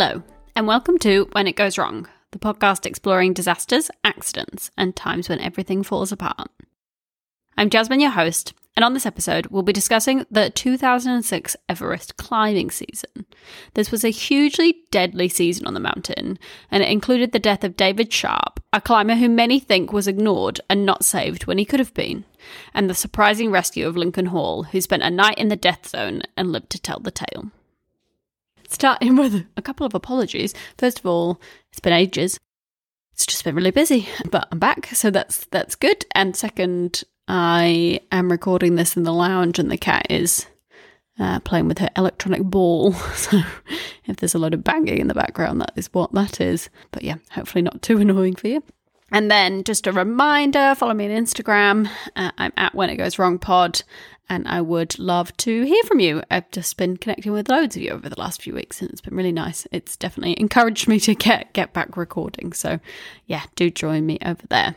Hello, and welcome to When It Goes Wrong, the podcast exploring disasters, accidents, and times when everything falls apart. I'm Jasmine, your host, and on this episode, we'll be discussing the 2006 Everest climbing season. This was a hugely deadly season on the mountain, and it included the death of David Sharp, a climber who many think was ignored and not saved when he could have been, and the surprising rescue of Lincoln Hall, who spent a night in the death zone and lived to tell the tale. Starting with a couple of apologies. First of all, it's been ages. It's just been really busy, but I'm back, so that's that's good. And second, I am recording this in the lounge, and the cat is uh, playing with her electronic ball. So if there's a lot of banging in the background, that is what that is. But yeah, hopefully not too annoying for you. And then just a reminder follow me on Instagram. Uh, I'm at When It Goes Wrong Pod, and I would love to hear from you. I've just been connecting with loads of you over the last few weeks, and it's been really nice. It's definitely encouraged me to get get back recording. So, yeah, do join me over there.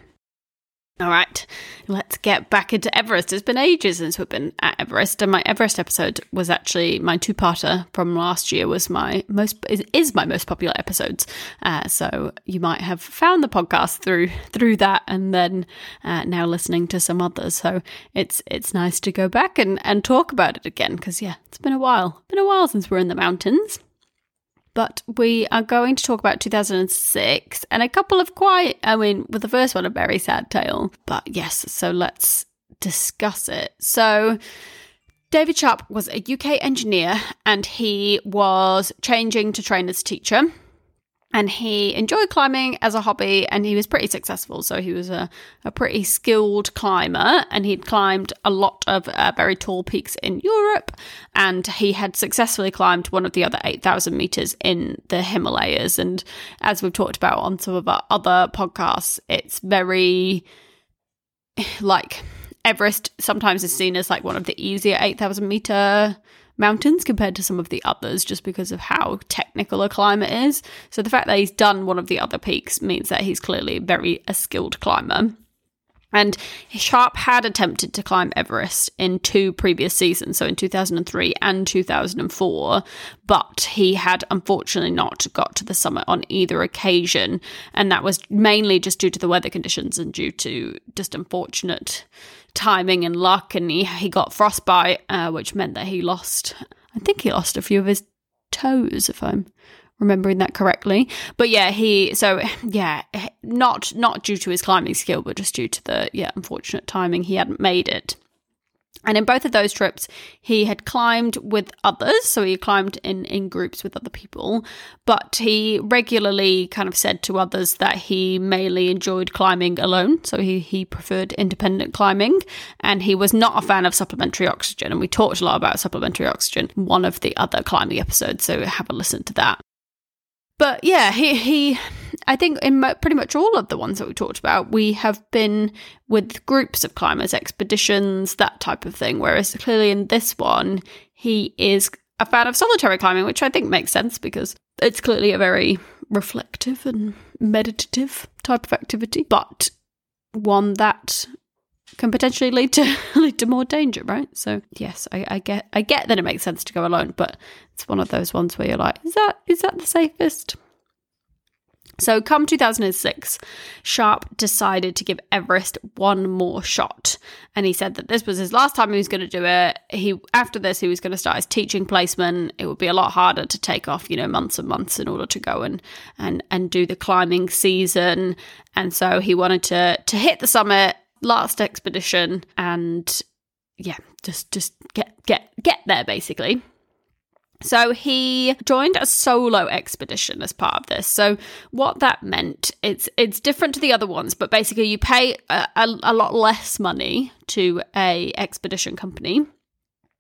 All right, let's get back into Everest. It's been ages since we've been at Everest, and my Everest episode was actually my two-parter from last year. Was my most is, my most popular episodes. Uh, so you might have found the podcast through through that, and then uh, now listening to some others. So it's it's nice to go back and and talk about it again because yeah, it's been a while. Been a while since we're in the mountains but we are going to talk about 2006 and a couple of quite, I mean, with the first one, a very sad tale. But yes, so let's discuss it. So, David Sharp was a UK engineer and he was changing to train as a teacher and he enjoyed climbing as a hobby and he was pretty successful. So he was a, a pretty skilled climber and he'd climbed a lot of uh, very tall peaks in europe. And he had successfully climbed one of the other 8000 meters in the himalayas. And as we've talked about on some of our other podcasts it's very like everest sometimes is seen as like one of the easier 8000 meter mountains compared to some of the others just because of how technical a climber is. So the fact that he's done one of the other peaks means that he's clearly very a skilled climber. And Sharp had attempted to climb Everest in two previous seasons, so in 2003 and 2004, but he had unfortunately not got to the summit on either occasion. And that was mainly just due to the weather conditions and due to just unfortunate timing and luck, and he, he got frostbite, uh, which meant that he lost, I think he lost a few of his toes, if I'm remembering that correctly. But yeah, he so yeah, not not due to his climbing skill, but just due to the yeah unfortunate timing, he hadn't made it. And in both of those trips, he had climbed with others. So he climbed in, in groups with other people. But he regularly kind of said to others that he mainly enjoyed climbing alone. So he, he preferred independent climbing. And he was not a fan of supplementary oxygen. And we talked a lot about supplementary oxygen, one of the other climbing episodes. So have a listen to that. But yeah, he, he I think in pretty much all of the ones that we talked about, we have been with groups of climbers, expeditions, that type of thing. Whereas clearly in this one, he is a fan of solitary climbing, which I think makes sense because it's clearly a very reflective and meditative type of activity, but one that can potentially lead to lead to more danger, right? So yes, I, I, get I get that it makes sense to go alone, but it's one of those ones where you're like, is that is that the safest? So, come 2006, Sharp decided to give Everest one more shot, and he said that this was his last time he was going to do it. He after this, he was going to start his teaching placement. It would be a lot harder to take off, you know, months and months in order to go and and and do the climbing season. And so he wanted to to hit the summit, last expedition, and yeah, just just get get get there basically. So he joined a solo expedition as part of this. So what that meant, it's it's different to the other ones, but basically you pay a, a, a lot less money to a expedition company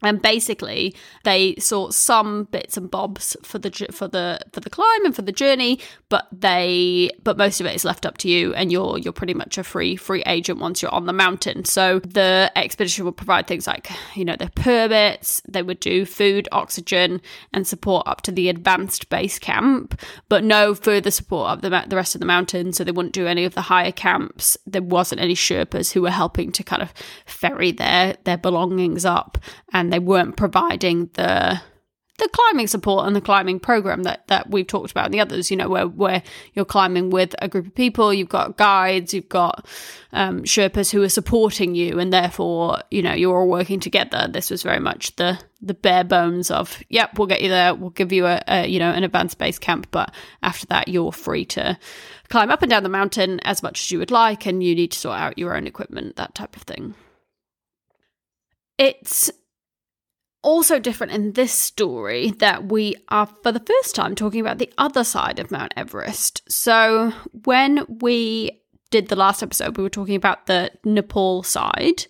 and basically they sort some bits and bobs for the for the for the climb and for the journey but they but most of it is left up to you and you're you're pretty much a free free agent once you're on the mountain. So the expedition will provide things like you know the permits they would do food oxygen and support up to the advanced base camp but no further support up the, the rest of the mountain. So they wouldn't do any of the higher camps. There wasn't any sherpas who were helping to kind of ferry their their belongings up and they weren't providing the the climbing support and the climbing program that that we've talked about and the others you know where where you're climbing with a group of people you've got guides you've got um, sherpas who are supporting you and therefore you know you're all working together. This was very much the the bare bones of yep we'll get you there we'll give you a, a you know an advanced base camp but after that you're free to climb up and down the mountain as much as you would like and you need to sort out your own equipment that type of thing. It's also different in this story that we are for the first time talking about the other side of Mount Everest. So, when we did the last episode, we were talking about the Nepal side,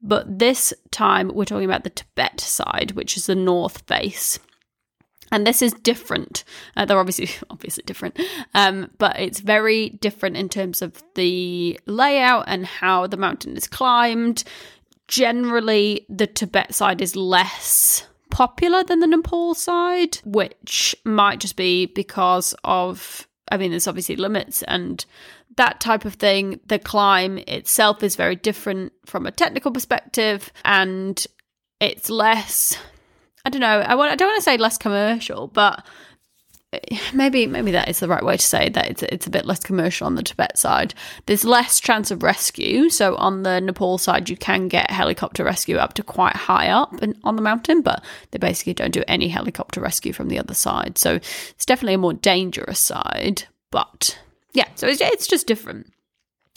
but this time we're talking about the Tibet side, which is the north face. And this is different. Uh, they're obviously obviously different, um, but it's very different in terms of the layout and how the mountain is climbed generally the Tibet side is less popular than the Nepal side, which might just be because of, I mean, there's obviously limits and that type of thing. The climb itself is very different from a technical perspective and it's less, I don't know, I, want, I don't want to say less commercial, but maybe maybe that is the right way to say that it's it's a bit less commercial on the Tibet side. There's less chance of rescue. So on the Nepal side, you can get helicopter rescue up to quite high up in, on the mountain, but they basically don't do any helicopter rescue from the other side. So it's definitely a more dangerous side. But yeah, so it's, it's just different.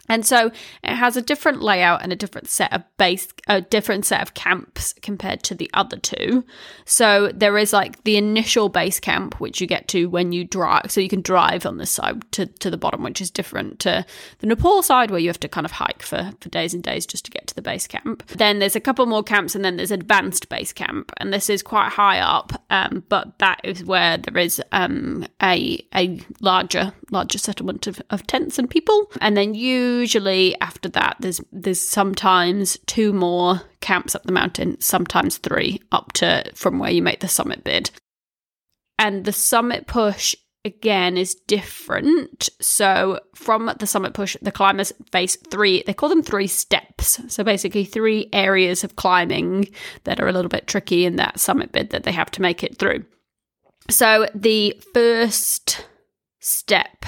And so it has a different layout and a different set of base, a different set of camps compared to the other two. So there is like the initial base camp, which you get to when you drive. So you can drive on this side to, to the bottom, which is different to the Nepal side, where you have to kind of hike for, for days and days just to get to the base camp. Then there's a couple more camps, and then there's advanced base camp, and this is quite high up, um, but that is where there is um, a a larger larger settlement of, of tents and people, and then you usually after that there's there's sometimes two more camps up the mountain, sometimes three up to from where you make the summit bid. And the summit push again is different. So from the summit push, the climbers face three, they call them three steps. So basically three areas of climbing that are a little bit tricky in that summit bid that they have to make it through. So the first step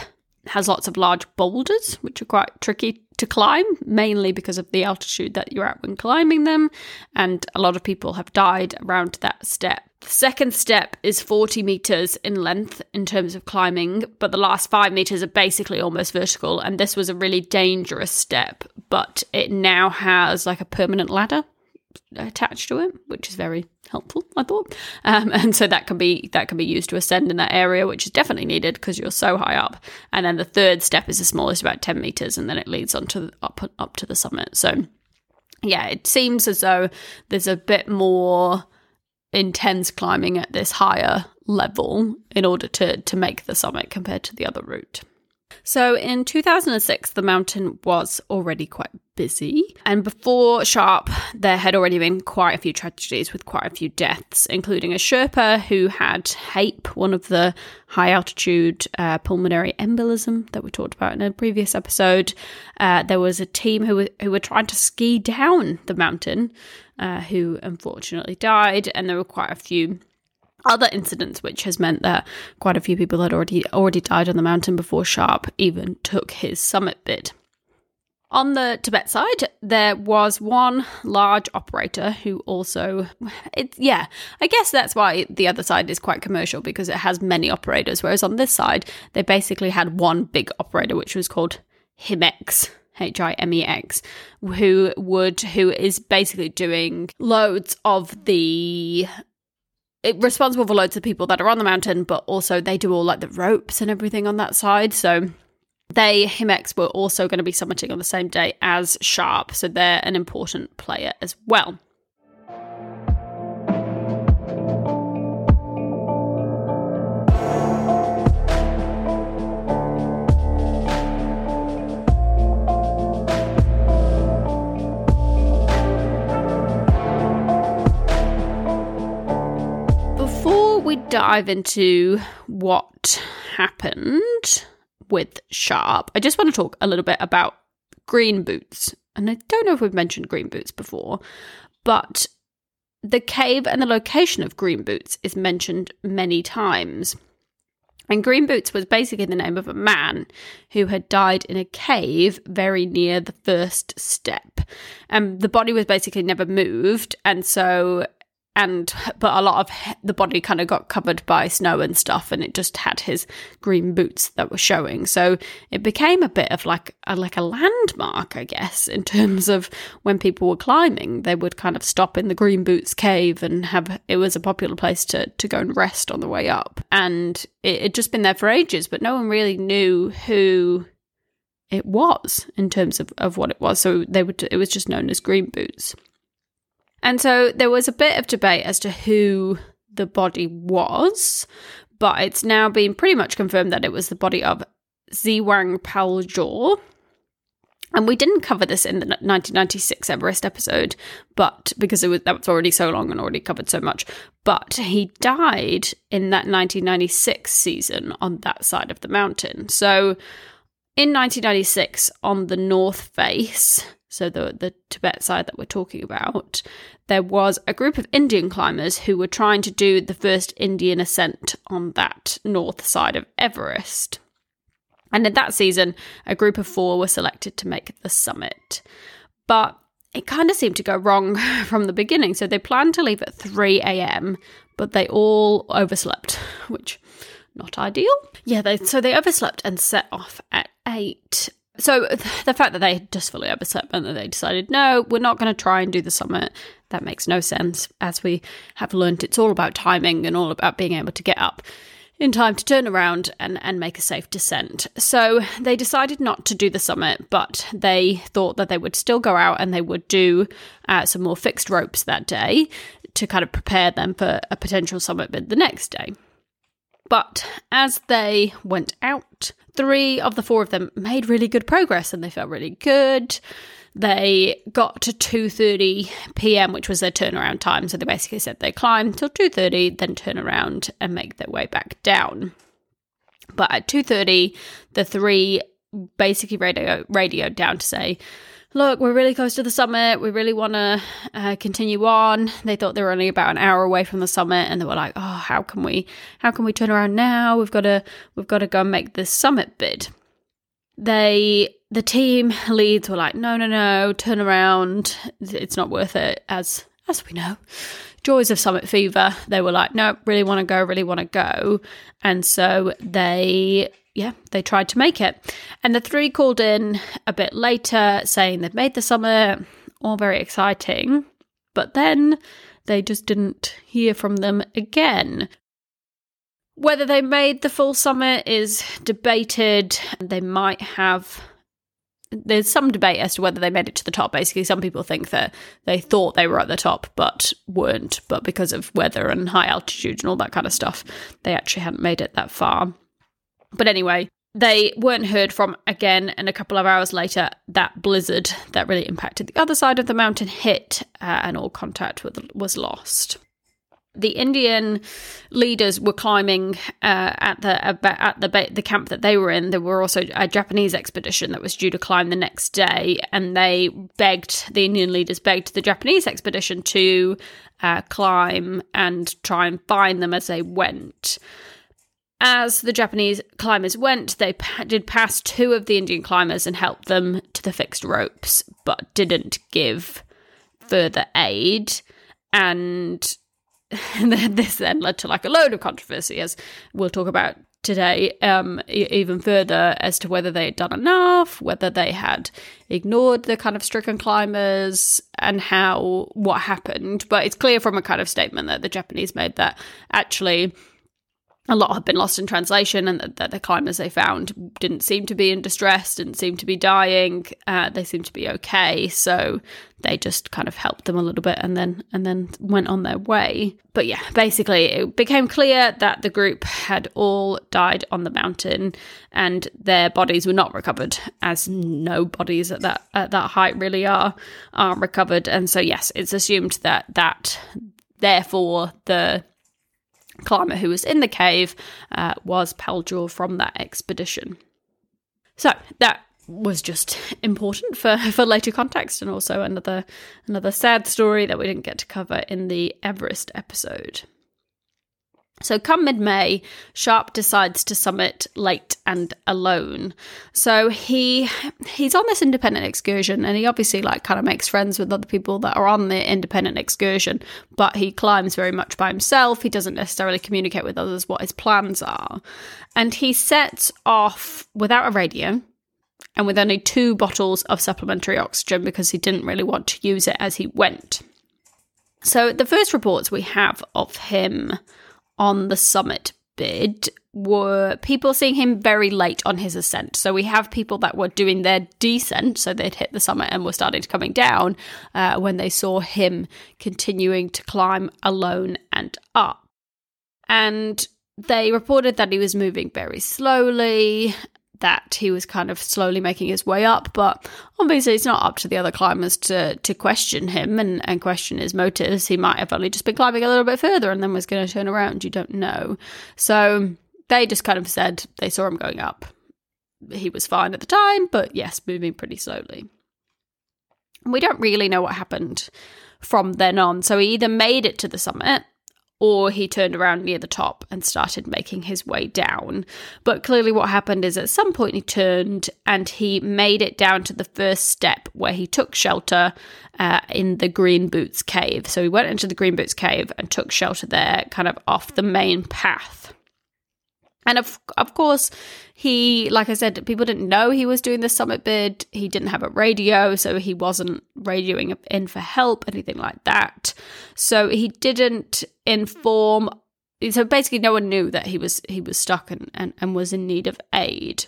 has lots of large boulders, which are quite tricky to climb, mainly because of the altitude that you're at when climbing them. And a lot of people have died around that step. The second step is 40 meters in length in terms of climbing, but the last five meters are basically almost vertical. And this was a really dangerous step, but it now has like a permanent ladder attached to it, which is very helpful, I thought. Um, and so that can be that can be used to ascend in that area, which is definitely needed because you're so high up. And then the third step is the smallest, about ten meters, and then it leads on to up up to the summit. So yeah, it seems as though there's a bit more intense climbing at this higher level in order to to make the summit compared to the other route. So in 2006, the mountain was already quite busy. And before Sharp, there had already been quite a few tragedies with quite a few deaths, including a Sherpa who had HAPE, one of the high altitude uh, pulmonary embolism that we talked about in a previous episode. Uh, there was a team who were, who were trying to ski down the mountain, uh, who unfortunately died, and there were quite a few other incidents, which has meant that quite a few people had already already died on the mountain before Sharp even took his summit bid. On the Tibet side, there was one large operator who also, it, yeah, I guess that's why the other side is quite commercial because it has many operators. Whereas on this side, they basically had one big operator, which was called Himex. H I M E X, who would who is basically doing loads of the responsible for loads of people that are on the mountain, but also they do all like the ropes and everything on that side. So they, Himex, were also going to be summiting on the same day as Sharp. So they're an important player as well. Dive into what happened with Sharp, I just want to talk a little bit about green boots. And I don't know if we've mentioned green boots before, but the cave and the location of Green Boots is mentioned many times. And Green Boots was basically the name of a man who had died in a cave very near the first step. And the body was basically never moved. And so and but a lot of the body kind of got covered by snow and stuff and it just had his green boots that were showing. So it became a bit of like a, like a landmark i guess in terms of when people were climbing. They would kind of stop in the green boots cave and have it was a popular place to to go and rest on the way up. And it had just been there for ages but no one really knew who it was in terms of, of what it was. So they would it was just known as green boots and so there was a bit of debate as to who the body was, but it's now been pretty much confirmed that it was the body of Tsewang Paljor. And we didn't cover this in the 1996 Everest episode, but because it was that was already so long and already covered so much. But he died in that 1996 season on that side of the mountain. So in 1996, on the north face, so the the Tibet side that we're talking about, there was a group of Indian climbers who were trying to do the first Indian ascent on that north side of Everest. And in that season, a group of four were selected to make the summit. But it kind of seemed to go wrong from the beginning. So they planned to leave at 3 a.m., but they all overslept, which not ideal. Yeah, they so they overslept and set off at 8 so the fact that they just fully upset meant that they decided, no, we're not going to try and do the summit. That makes no sense. As we have learnt, it's all about timing and all about being able to get up in time to turn around and, and make a safe descent. So they decided not to do the summit, but they thought that they would still go out and they would do uh, some more fixed ropes that day to kind of prepare them for a potential summit bid the next day. But as they went out, three of the four of them made really good progress and they felt really good. They got to 2:30 p.m., which was their turnaround time. So they basically said they climb till 2:30, then turn around and make their way back down. But at 2:30, the three basically radio radioed down to say, look, we're really close to the summit. We really want to uh, continue on. They thought they were only about an hour away from the summit, and they were like, oh, how can we, how can we turn around now? We've got to, we've got to go and make this summit bid. They, the team leads were like, no, no, no, turn around. It's not worth it, as as we know. Joys of Summit Fever. They were like, no, really want to go, really want to go. And so they yeah, they tried to make it. And the three called in a bit later saying they'd made the summit, all very exciting. But then they just didn't hear from them again. Whether they made the full summit is debated. They might have. There's some debate as to whether they made it to the top. Basically, some people think that they thought they were at the top but weren't, but because of weather and high altitude and all that kind of stuff, they actually hadn't made it that far. But anyway, they weren't heard from again, and a couple of hours later, that blizzard that really impacted the other side of the mountain hit, uh, and all contact with, was lost. The Indian leaders were climbing uh, at the at the the camp that they were in. There were also a Japanese expedition that was due to climb the next day, and they begged the Indian leaders begged the Japanese expedition to uh, climb and try and find them as they went. As the Japanese climbers went, they did pass two of the Indian climbers and helped them to the fixed ropes, but didn't give further aid. And this then led to like a load of controversy, as we'll talk about today, um, even further as to whether they had done enough, whether they had ignored the kind of stricken climbers, and how what happened. But it's clear from a kind of statement that the Japanese made that actually a lot had been lost in translation, and that the climbers they found didn't seem to be in distress, didn't seem to be dying. Uh, they seemed to be okay, so they just kind of helped them a little bit, and then and then went on their way. But yeah, basically, it became clear that the group had all died on the mountain, and their bodies were not recovered, as no bodies at that at that height really are are recovered. And so yes, it's assumed that that therefore the climber who was in the cave uh, was Paljor from that expedition. So that was just important for, for later context and also another another sad story that we didn't get to cover in the Everest episode. So, come mid May, Sharp decides to summit late and alone. So he he's on this independent excursion, and he obviously like kind of makes friends with other people that are on the independent excursion. But he climbs very much by himself. He doesn't necessarily communicate with others what his plans are, and he sets off without a radio and with only two bottles of supplementary oxygen because he didn't really want to use it as he went. So the first reports we have of him on the summit bid were people seeing him very late on his ascent. So we have people that were doing their descent, so they'd hit the summit and were starting to coming down uh, when they saw him continuing to climb alone and up. And they reported that he was moving very slowly that he was kind of slowly making his way up, but obviously it's not up to the other climbers to to question him and, and question his motives. He might have only just been climbing a little bit further and then was going to turn around. You don't know. So they just kind of said they saw him going up. He was fine at the time, but yes, moving pretty slowly. We don't really know what happened from then on. So he either made it to the summit or he turned around near the top and started making his way down. But clearly, what happened is at some point he turned and he made it down to the first step where he took shelter uh, in the Green Boots cave. So he went into the Green Boots cave and took shelter there, kind of off the main path. And of of course, he, like I said, people didn't know he was doing the summit bid. He didn't have a radio, so he wasn't radioing in for help, anything like that. So he didn't inform. So basically, no one knew that he was he was stuck and, and, and was in need of aid.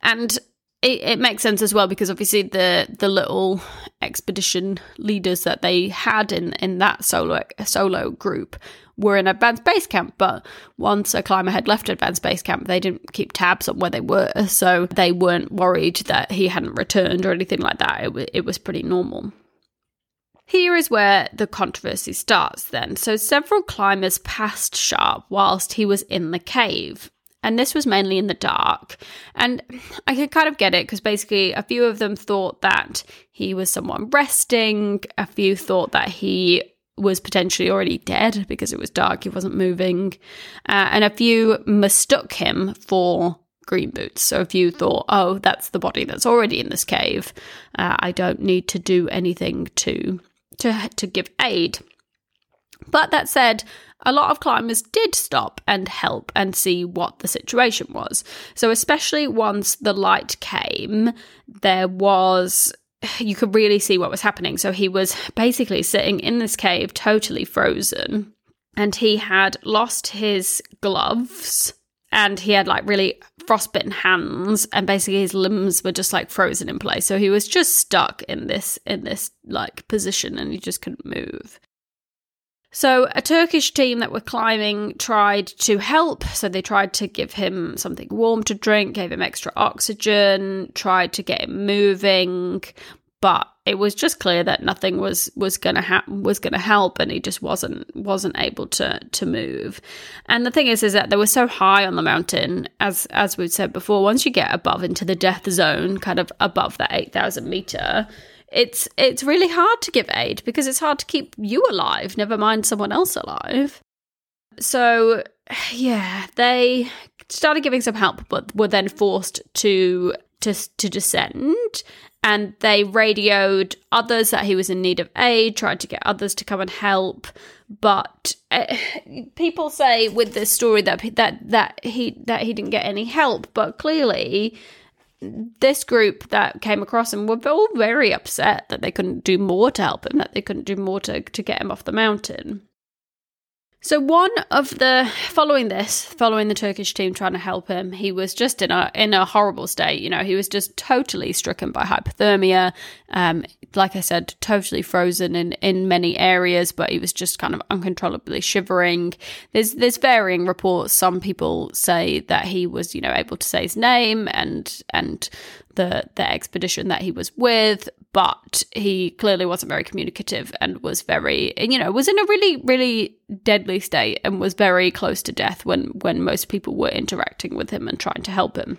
And it, it makes sense as well because obviously the the little expedition leaders that they had in in that solo solo group were in advanced base camp, but once a climber had left advanced base camp, they didn't keep tabs on where they were, so they weren't worried that he hadn't returned or anything like that. It, w- it was pretty normal. Here is where the controversy starts then. So, several climbers passed Sharp whilst he was in the cave, and this was mainly in the dark. And I could kind of get it because basically a few of them thought that he was someone resting, a few thought that he was potentially already dead because it was dark, he wasn't moving, uh, and a few mistook him for green boots. So if you thought, oh, that's the body that's already in this cave, uh, I don't need to do anything to to to give aid. But that said, a lot of climbers did stop and help and see what the situation was. So especially once the light came, there was you could really see what was happening. So he was basically sitting in this cave, totally frozen, and he had lost his gloves and he had like really frostbitten hands and basically his limbs were just like frozen in place so he was just stuck in this in this like position and he just couldn't move so, a Turkish team that were climbing tried to help. So, they tried to give him something warm to drink, gave him extra oxygen, tried to get him moving, but it was just clear that nothing was was going to ha- was to help and he just wasn't wasn't able to to move and the thing is is that they were so high on the mountain as as we've said before once you get above into the death zone kind of above that 8000 meter it's it's really hard to give aid because it's hard to keep you alive, never mind someone else alive. So yeah, they started giving some help, but were then forced to to to descend. And they radioed others that he was in need of aid, tried to get others to come and help. But uh, people say with this story that that that he that he didn't get any help. But clearly, this group that came across him were all very upset that they couldn't do more to help him, that they couldn't do more to, to get him off the mountain. So one of the following this, following the Turkish team trying to help him, he was just in a in a horrible state. You know, he was just totally stricken by hypothermia. Um, like I said, totally frozen in in many areas, but he was just kind of uncontrollably shivering. There's there's varying reports. Some people say that he was, you know, able to say his name and and the the expedition that he was with, but he clearly wasn't very communicative and was very, you know, was in a really really deadly state and was very close to death when when most people were interacting with him and trying to help him.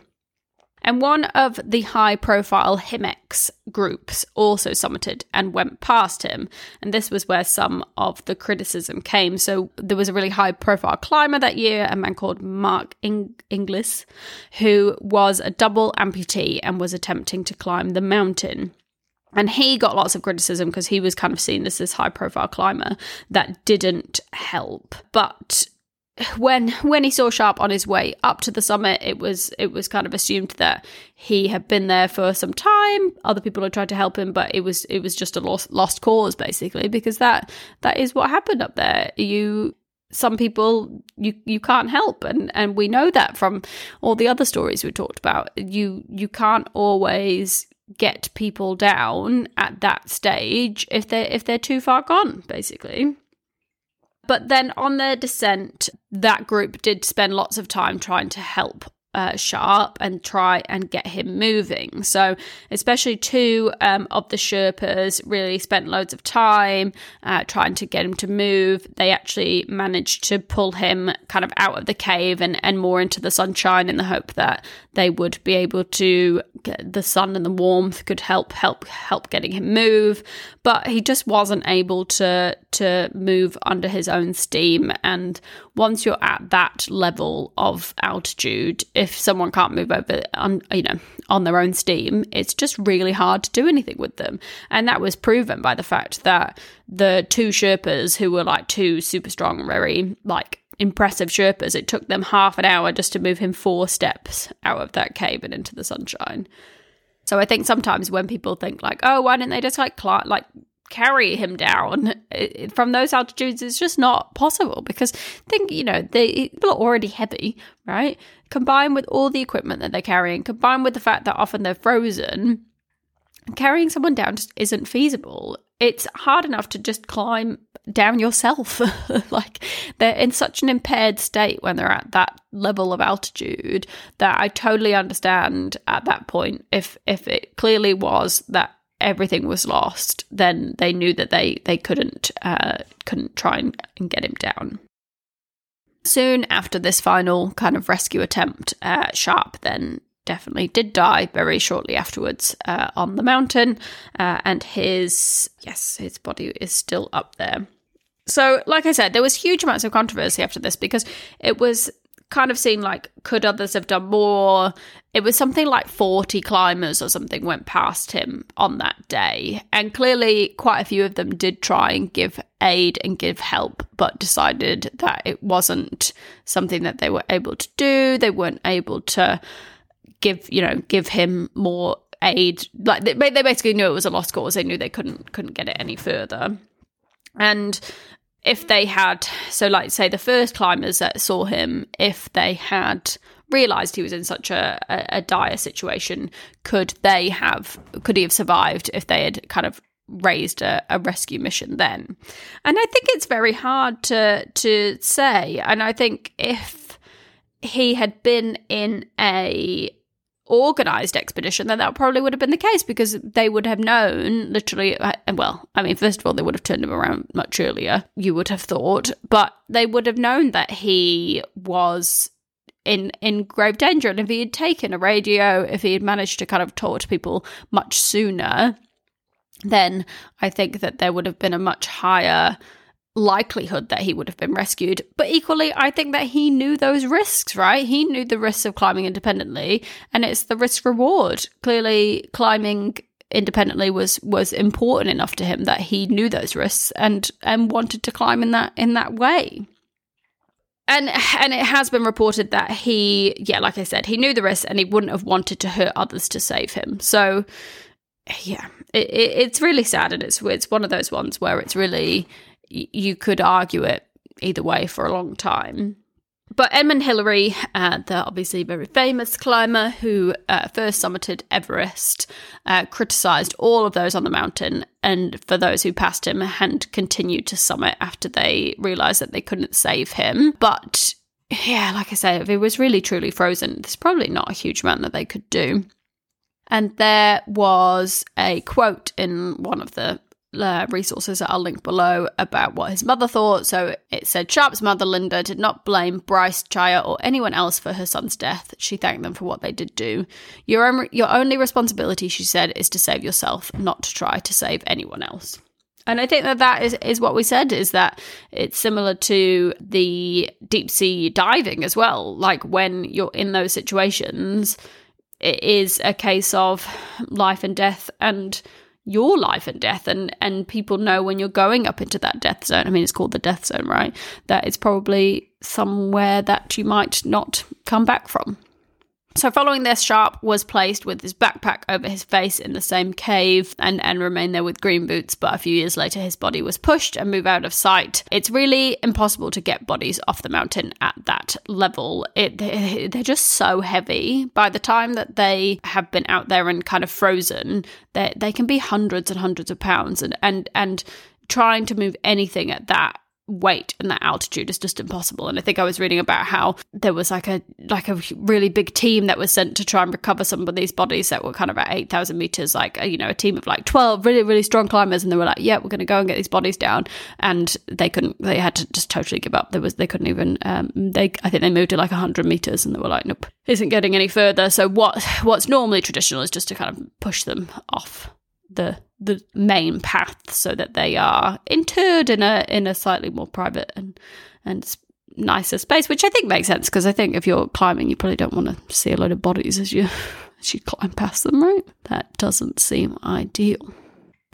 And one of the high profile HIMEX groups also summited and went past him. And this was where some of the criticism came. So there was a really high profile climber that year, a man called Mark Ing- Inglis, who was a double amputee and was attempting to climb the mountain. And he got lots of criticism because he was kind of seen as this high profile climber that didn't help. But when when he saw Sharp on his way up to the summit, it was it was kind of assumed that he had been there for some time. Other people had tried to help him, but it was it was just a lost lost cause basically because that that is what happened up there. You some people you you can't help and and we know that from all the other stories we talked about. You you can't always get people down at that stage if they if they're too far gone basically. But then on their descent, that group did spend lots of time trying to help uh, Sharp and try and get him moving. So, especially two um, of the Sherpas really spent loads of time uh, trying to get him to move. They actually managed to pull him kind of out of the cave and, and more into the sunshine in the hope that they would be able to get the sun and the warmth could help help help getting him move. But he just wasn't able to to move under his own steam. And once you're at that level of altitude, if someone can't move over on you know on their own steam, it's just really hard to do anything with them. And that was proven by the fact that the two Sherpas who were like two super strong, very like impressive Sherpas, it took them half an hour just to move him four steps out of that cave and into the sunshine. So I think sometimes when people think like, oh, why didn't they just like climb, like carry him down uh, from those altitudes is just not possible because think you know they people are already heavy right? Combined with all the equipment that they're carrying combined with the fact that often they're frozen carrying someone down just isn't feasible. It's hard enough to just climb down yourself. Like they're in such an impaired state when they're at that level of altitude that i totally understand at that point if if it clearly was that everything was lost, then they knew that they they couldn't uh, couldn't try and, and, get him down. Soon after this final kind of rescue attempt, uh, Sharp then definitely did die very shortly afterwards uh, on the mountain, uh, and his yes, his body is still up there. So, like I said, there was huge amounts of controversy after this because it was kind of seemed like could others have done more? It was something like 40 climbers or something went past him on that day. And clearly, quite a few of them did try and give aid and give help, but decided that it wasn't something that they were able to do. They weren't able to give, you know, give him more aid. Like they, they basically knew it was a lost cause. They knew they couldn't couldn't get it any further. And if they had, so like say the first climbers that saw him, if they had realized he was in such a, a, a dire situation, could they have, could he have survived if they had kind of raised a, a, rescue mission then? And i think it's very hard to to say. And i think if he had been in a organized expedition, then that probably would have been the case because they would have known literally. Uh, well, I mean, first of all, they would have turned him around much earlier, you would have thought, but they would have known that he was in in grave danger. And if he had taken a radio, if he had managed to kind of talk to people much sooner, then I think that there would have been a much higher likelihood that he would have been rescued. But equally, I think that he knew those risks, right? He knew the risks of climbing independently, and it's the risk reward. Clearly, climbing independently was was important enough to him that he knew those risks and and wanted to climb in that in that way. And and it has been reported that he, yeah, like I said, he knew the risks and he wouldn't have wanted to hurt others to save him. So, yeah, it, it, it's really sad, and it's it's one of those ones where it's really you could argue it either way for a long time. But Edmund Hillary, uh, the obviously very famous climber who uh, first summited Everest, uh, criticised all of those on the mountain, and for those who passed him, and continued to summit after they realised that they couldn't save him. But yeah, like I said, if it was really truly frozen, there's probably not a huge amount that they could do. And there was a quote in one of the uh, resources that I'll link below about what his mother thought. So it said Sharp's mother, Linda, did not blame Brice, Chaya, or anyone else for her son's death. She thanked them for what they did do. Your, own, your only responsibility, she said, is to save yourself, not to try to save anyone else. And I think that that is, is what we said is that it's similar to the deep sea diving as well. Like when you're in those situations, it is a case of life and death and your life and death and and people know when you're going up into that death zone. I mean it's called the death zone right? That it's probably somewhere that you might not come back from so, following this, Sharp was placed with his backpack over his face in the same cave and, and remained there with green boots. But a few years later, his body was pushed and moved out of sight. It's really impossible to get bodies off the mountain at that level. It, they're just so heavy. By the time that they have been out there and kind of frozen, they, they can be hundreds and hundreds of pounds. And, and, and trying to move anything at that weight and that altitude is just impossible. And i think i was reading about how there was like a like a really big team that was sent to try and recover some of these bodies that were kind of at 8000 meters like you know a team of like 12 really really strong climbers. And they were like yeah we're going to go and get these bodies down. And they couldn't they had to just totally give up. There was they couldn't even um they i think they moved to like 100 meters and they were like nope isn't getting any further. So what what's normally traditional is just to kind of push them off the the main path so that they are interred in a in a slightly more private and and nicer space which i think makes sense because i think if you're climbing you probably don't want to see a load of bodies as you as you climb past them right? That doesn't seem ideal.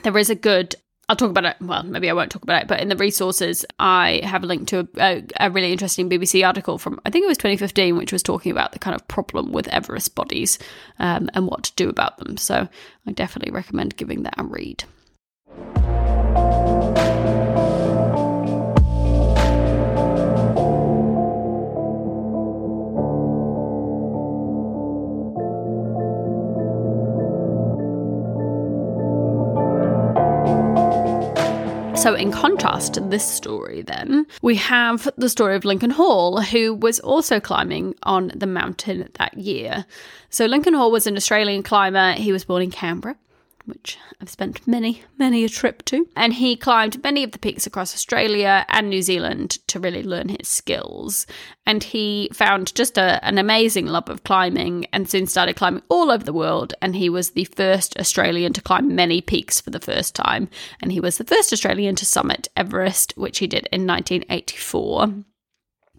There is a good I'll talk about it. Well, maybe I won't talk about it, but in the resources, I have a link to a, a, really interesting BBC article from, I think it was 2015, which was talking about the kind of problem with Everest bodies um, and what to do about them. So I definitely recommend giving that a read. So, in contrast to this story, then, we have the story of Lincoln Hall, who was also climbing on the mountain that year. So, Lincoln Hall was an Australian climber. He was born in Canberra which I've spent many, many a trip to. And he climbed many of the peaks across Australia and New Zealand to really learn his skills. And he found just a, an amazing love of climbing and soon started climbing all over the world. And he was the first Australian to climb many peaks for the first time. And he was the first Australian to summit Everest, which he did in 1984.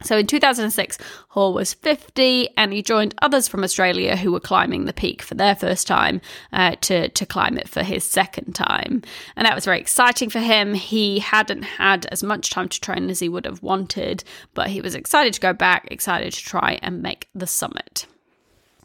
So in 2006, Hall was 50 and he joined others from Australia who were climbing the peak for their first time uh, to, to climb it for his second time. And that was very exciting for him. He hadn't had as much time to train as he would have wanted, but he was excited to go back, excited to try and make the summit.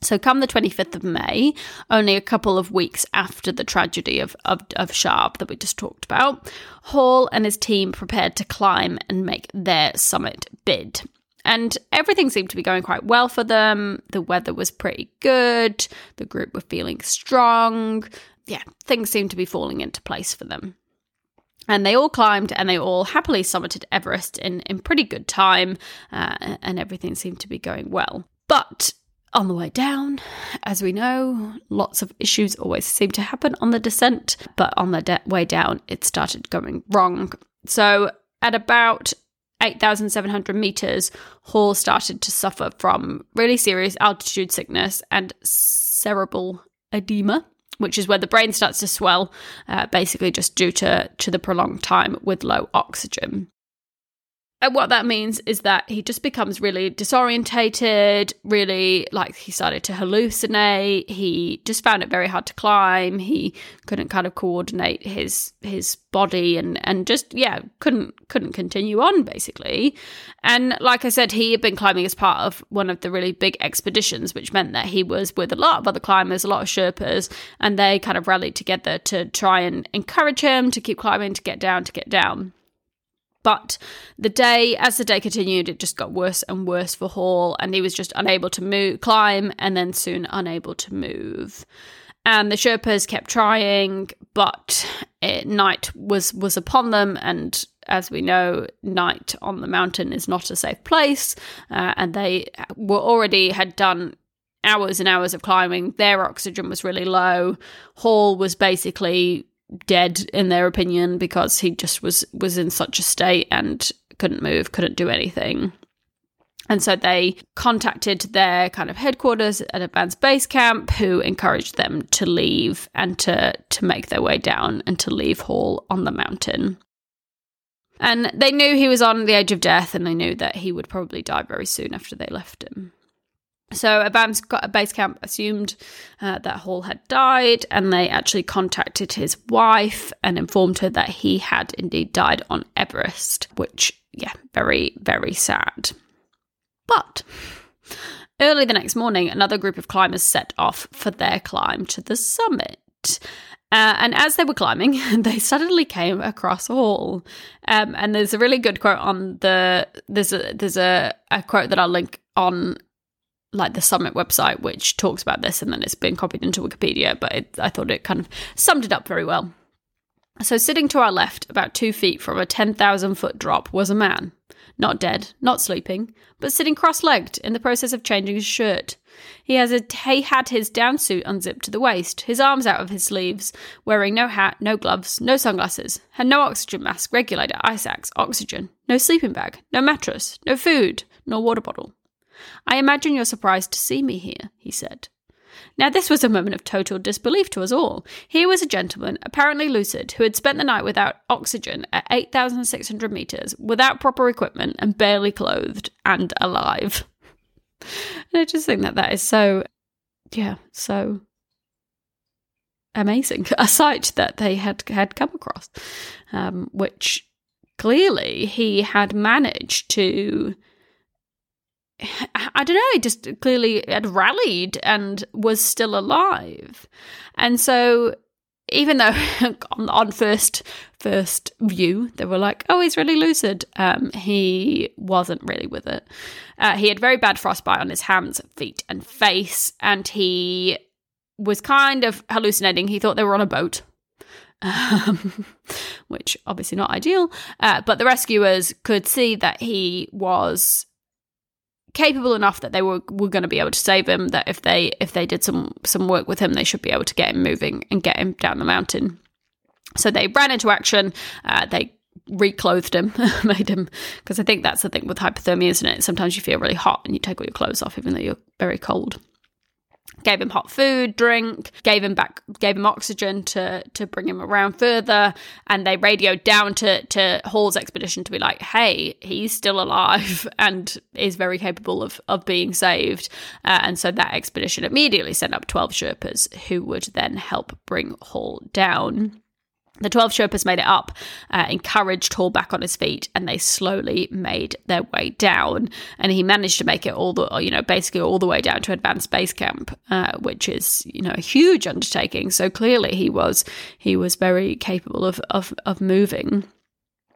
So, come the 25th of May, only a couple of weeks after the tragedy of, of, of, Sharp that we just talked about, Hall and his team prepared to climb and make their summit bid. And everything seemed to be going quite well for them. The weather was pretty good. The group were feeling strong. Yeah, things seemed to be falling into place for them. And they all climbed and they all happily summited Everest in, in pretty good time, uh, and everything seemed to be going well. But on the way down, as we know, lots of issues always seem to happen on the descent, but on the de- way down, it started going wrong. So, at about 8,700 meters, Hall started to suffer from really serious altitude sickness and cerebral edema, which is where the brain starts to swell, uh, basically just due to, to the prolonged time with low oxygen. And what that means is that he just becomes really disorientated, really like he started to hallucinate. He just found it very hard to climb. He couldn't kind of coordinate his his body and and just yeah, couldn't couldn't continue on basically. And like I said, he had been climbing as part of one of the really big expeditions, which meant that he was with a lot of other climbers, a lot of Sherpas, and they kind of rallied together to try and encourage him to keep climbing, to get down, to get down. But the day, as the day continued, it just got worse and worse for Hall, and he was just unable to move, climb, and then soon unable to move. And the Sherpas kept trying, but it, night was was upon them, and as we know, night on the mountain is not a safe place. Uh, and they were already had done hours and hours of climbing. Their oxygen was really low. Hall was basically dead in their opinion because he just was was in such a state and couldn't move, couldn't do anything. And so they contacted their kind of headquarters at Advanced Base Camp, who encouraged them to leave and to, to make their way down and to leave Hall on the mountain. And they knew he was on the edge of death, and they knew that he would probably die very soon after they left him. So Advanced Base Camp assumed uh, that Hall had died, and they actually contacted his wife and informed her that he had indeed died on Everest, which, yeah, very, very sad. But early the next morning, another group of climbers set off for their climb to the summit. Uh, and as they were climbing, they suddenly came across Hall. Um, and there's a really good quote on the there's a there's a, a quote that I'll link on like the summit website, which talks about this, and then it's been copied into Wikipedia. But it, I thought it kind of summed it up very well. So, sitting to our left, about two feet from a 10,000 foot drop, was a man. Not dead, not sleeping, but sitting cross legged in the process of changing his shirt. He, has a, he had his down suit unzipped to the waist, his arms out of his sleeves, wearing no hat, no gloves, no sunglasses, had no oxygen mask, regulator, ice axe, oxygen, no sleeping bag, no mattress, no food, nor water bottle. I imagine you're surprised to see me here, he said. Now, this was a moment of total disbelief to us all. Here was a gentleman, apparently lucid, who had spent the night without oxygen at 8,600 metres, without proper equipment, and barely clothed, and alive. And I just think that that is so, yeah, so amazing. A sight that they had had come across, um, which clearly he had managed to I don't know, he just clearly had rallied and was still alive. And so even though on, on, first first view they were like, "Oh, he's really lucid," um, he wasn't really with it. Uh, he had very bad frostbite on his hands, feet, and face, and he was kind of hallucinating. He thought they were on a boat, um, which obviously not ideal. Uh, but the rescuers could see that he was capable enough that they were, were going to be able to save him that if they if they did some some work with him they should be able to get him moving and get him down the mountain. So they ran into action uh, they reclothed him made him because i think that's the thing with hypothermia isn't it? Sometimes you feel really hot and you take all your clothes off even though you're very cold gave him hot food, drink, gave him back, gave him oxygen to to bring him around further, and they radioed down to to Hall's expedition to be like, "Hey, he's still alive and is very capable of of being saved." Uh, and so that expedition immediately sent up twelve Sherpas who would then help bring Hall down. The 12 Sherpas made it up, uh, encouraged Hall back on his feet, and they slowly made their way down. And he managed to make it all the, you know, basically all the way down to Advanced Base Camp, uh, which is, you know, a huge undertaking. So clearly he was, he was very capable of, of, of moving.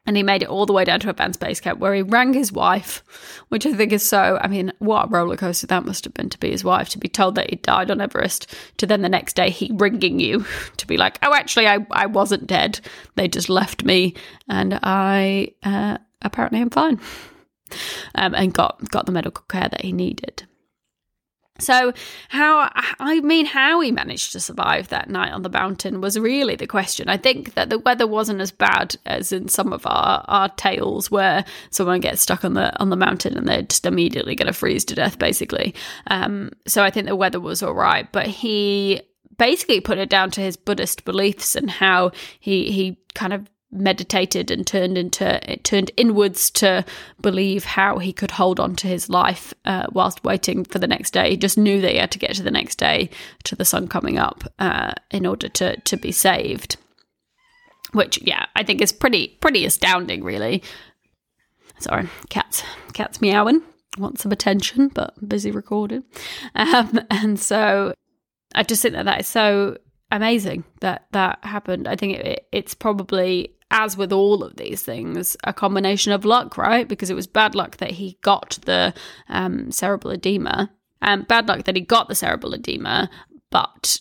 And he made it all the way down to Advanced Base Camp where he rang his wife, which I think is so. I mean, what a roller coaster that must have been to be his wife, to be told that he died on Everest, to then the next day he ringing you to be like, oh, actually, I, I wasn't dead. They just left me and I uh, apparently am fine. Um, and got, got the medical care that he needed. So, how, I mean, how he managed to survive that night on the mountain was really the question. I think that the weather wasn't as bad as in some of our, our tales where someone gets stuck on the on the mountain and they're just immediately going to freeze to death, basically. Um, so, I think the weather was all right, but he basically put it down to his Buddhist beliefs and how he he kind of meditated and turned into it turned inwards to believe how he could hold on to his life uh, whilst waiting for the next day. He just knew that he had to get to the next day to the sun coming up uh, in order to to be saved. Which, yeah, I think is pretty pretty astounding, really. Sorry, cats cats meowing. Want some attention, but busy recording. Um, and so I just think that that is so amazing that that happened. I think it, it's probably as with all of these things, a combination of luck, right? Because it was bad luck that he got the um, cerebral edema, and um, bad luck that he got the cerebral edema, but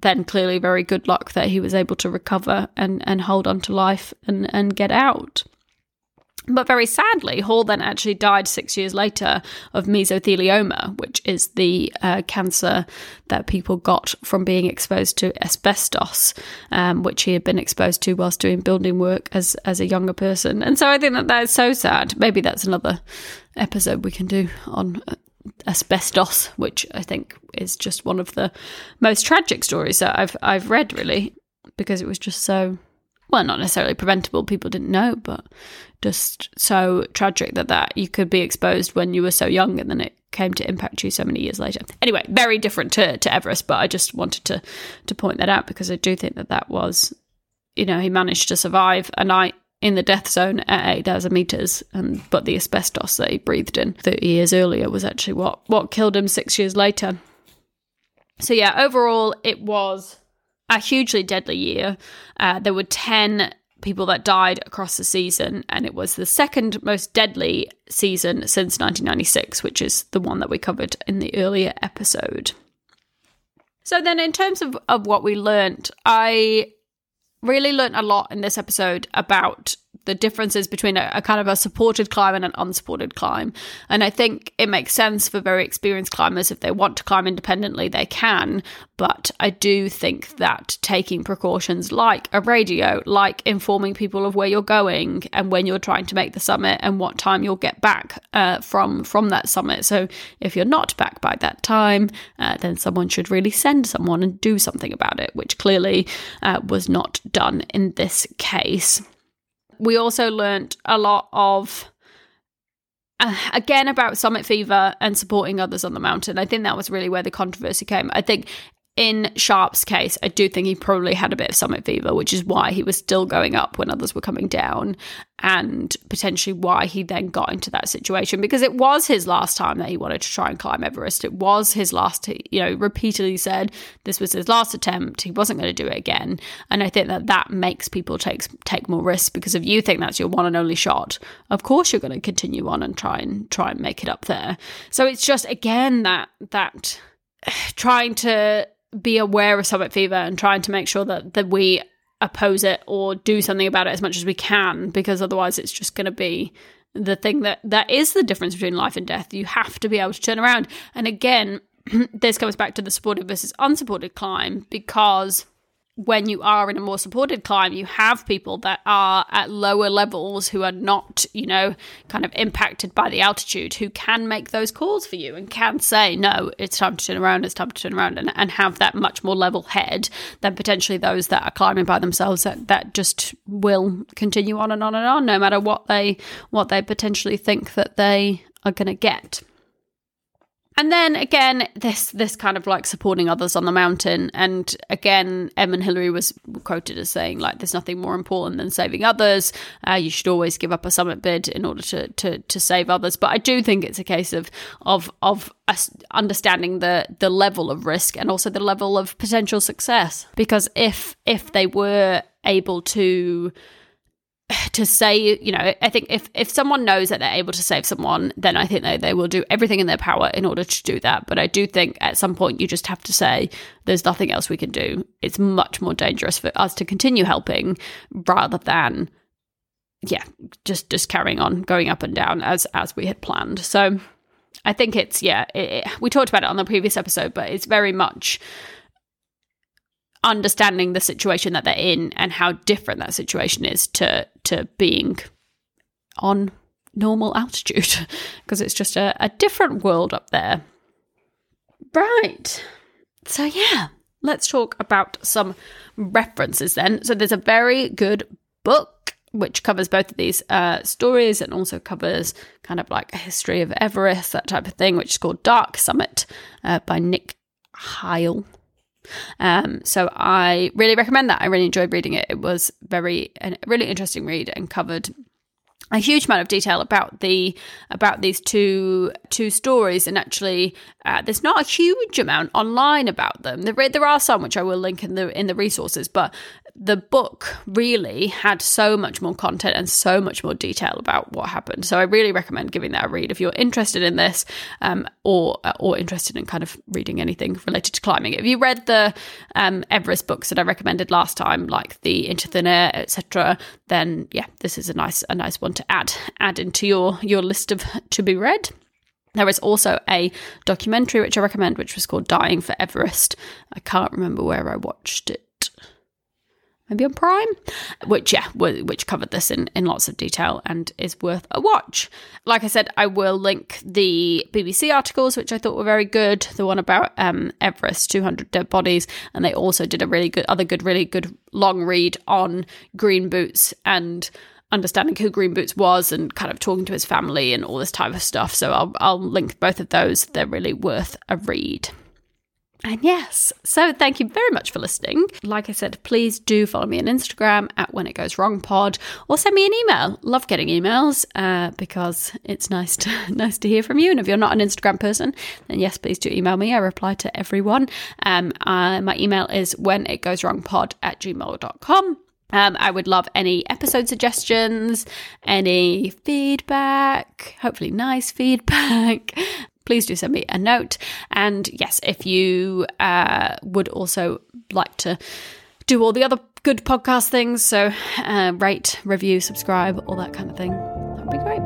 then clearly very good luck that he was able to recover and, and hold on to life and, and get out. But very sadly, Hall then actually died six years later of mesothelioma, which is the uh, cancer that people got from being exposed to asbestos, um, which he had been exposed to whilst doing building work as as a younger person. And so I think that that is so sad. Maybe that's another episode we can do on uh, asbestos, which I think is just one of the most tragic stories that I've I've read, really, because it was just so well, not necessarily preventable. People didn't know, but just so tragic that that you could be exposed when you were so young, and then it came to impact you so many years later. Anyway, very different to, to Everest, but I just wanted to to point that out because I do think that that was, you know, he managed to survive a night in the death zone at 8,000 meters, and but the asbestos that he breathed in 30 years earlier was actually what what killed him six years later. So yeah, overall it was a hugely deadly year. Uh, there were 10 people that died across the season, and it was the second most deadly season since 1996, which is the one that we covered in the earlier episode. So, then in terms of, of what we learned, I really learned a lot in this episode about the differences between a, a, kind of a supported climb and an unsupported climb. And I think it makes sense for very experienced climbers if they want to climb independently, they can. But I do think that taking precautions like a radio, like informing people of where you're going and when you're trying to make the summit and what time you'll get back uh, from from that summit. So if you're not back by that time, uh, then someone should really send someone and do something about it, which clearly uh, was not done in this case we also learnt a lot of uh, again about summit fever and supporting others on the mountain. I think that was really where the controversy came. I think in Sharp's case, I do think he probably had a bit of summit fever, which is why he was still going up when others were coming down, and potentially why he then got into that situation because it was his last time that he wanted to try and climb Everest. It was his last, you know, repeatedly said this was his last attempt. He wasn't going to do it again, and I think that that makes people take take more risks because if you think that's your one and only shot, of course you're going to continue on and try and try and make it up there. So it's just again that that trying to be aware of summit fever and trying to make sure that, that we oppose it or do something about it as much as we can because otherwise it's just going to be the thing that that is the difference between life and death. You have to be able to turn around. And again this comes back to the supported versus unsupported climb because when you are in a more supported climb, you have people that are at lower levels who are not, you know, kind of impacted by the altitude, who can make those calls for you and can say, no, it's time to turn around, it's time to turn around, and, and have that much more level head than potentially those that are climbing by themselves that, that just will continue on and on and on, no matter what they what they potentially think that they are going to get. And then again, this this kind of like supporting others on the mountain. And again, Edmund Hillary was quoted as saying like, "There's nothing more important than saving others. Uh, you should always give up a summit bid in order to to to save others." But I do think it's a case of of of understanding the the level of risk and also the level of potential success. Because if if they were able to to say, you know, I think if if someone knows that they're able to save someone, then I think they, they will do everything in their power in order to do that. But I do think at some point you just have to say, there's nothing else we can do. It's much more dangerous for us to continue helping rather than yeah, just just carrying on going up and down as as we had planned. So I think it's yeah, it, it, we talked about it on the previous episode, but it's very much understanding the situation that they're in and how different that situation is to to being on normal altitude because it's just a, a different world up there. Right. So yeah, let's talk about some references then. So there's a very good book which covers both of these uh, stories and also covers kind of like a history of Everest, that type of thing, which is called Dark Summit uh, by Nick Heil. Um, so I really recommend that. I really enjoyed reading it. It was very a really interesting read and covered a huge amount of detail about the about these two two stories and actually uh, there's not a huge amount online about them there, there are some which i will link in the in the resources but the book really had so much more content and so much more detail about what happened. So I really recommend giving that a read if you're interested in this um, or or interested in kind of reading anything related to climbing. If you read the um, Everest books that I recommended last time, like the Into Thin Air, etc., then yeah, this is a nice a nice one to add add into your your list of to be read. There is also a documentary which I recommend, which was called Dying for Everest. I can't remember where I watched it maybe on Prime, which yeah, which covered this in in lots of detail and is worth a watch. Like I said, I will link the BBC articles, which I thought were very good. The one about um, Everest, 200 dead bodies, and they also did a really good, other good, really good long read on Green Boots and understanding who Green Boots was and kind of talking to his family and all this type of stuff. So I'll I'll link both of those. They're really worth a read. And yes, so thank you very much for listening. Like I said, please do follow me on Instagram at When It Goes Wrong Pod, or send me an email. Love getting emails uh, because it's nice to nice to hear from you. And if you're not an Instagram person, then yes, please do email me. I reply to everyone. Um, uh, my email is When It Goes Wrong Pod at gmail.com. Um, I would love any episode suggestions, any feedback, hopefully nice feedback please do send me a note. And yes, if you uh, would also like to do all the other good podcast things, so uh, rate, review, subscribe, all that kind of thing, that would be great.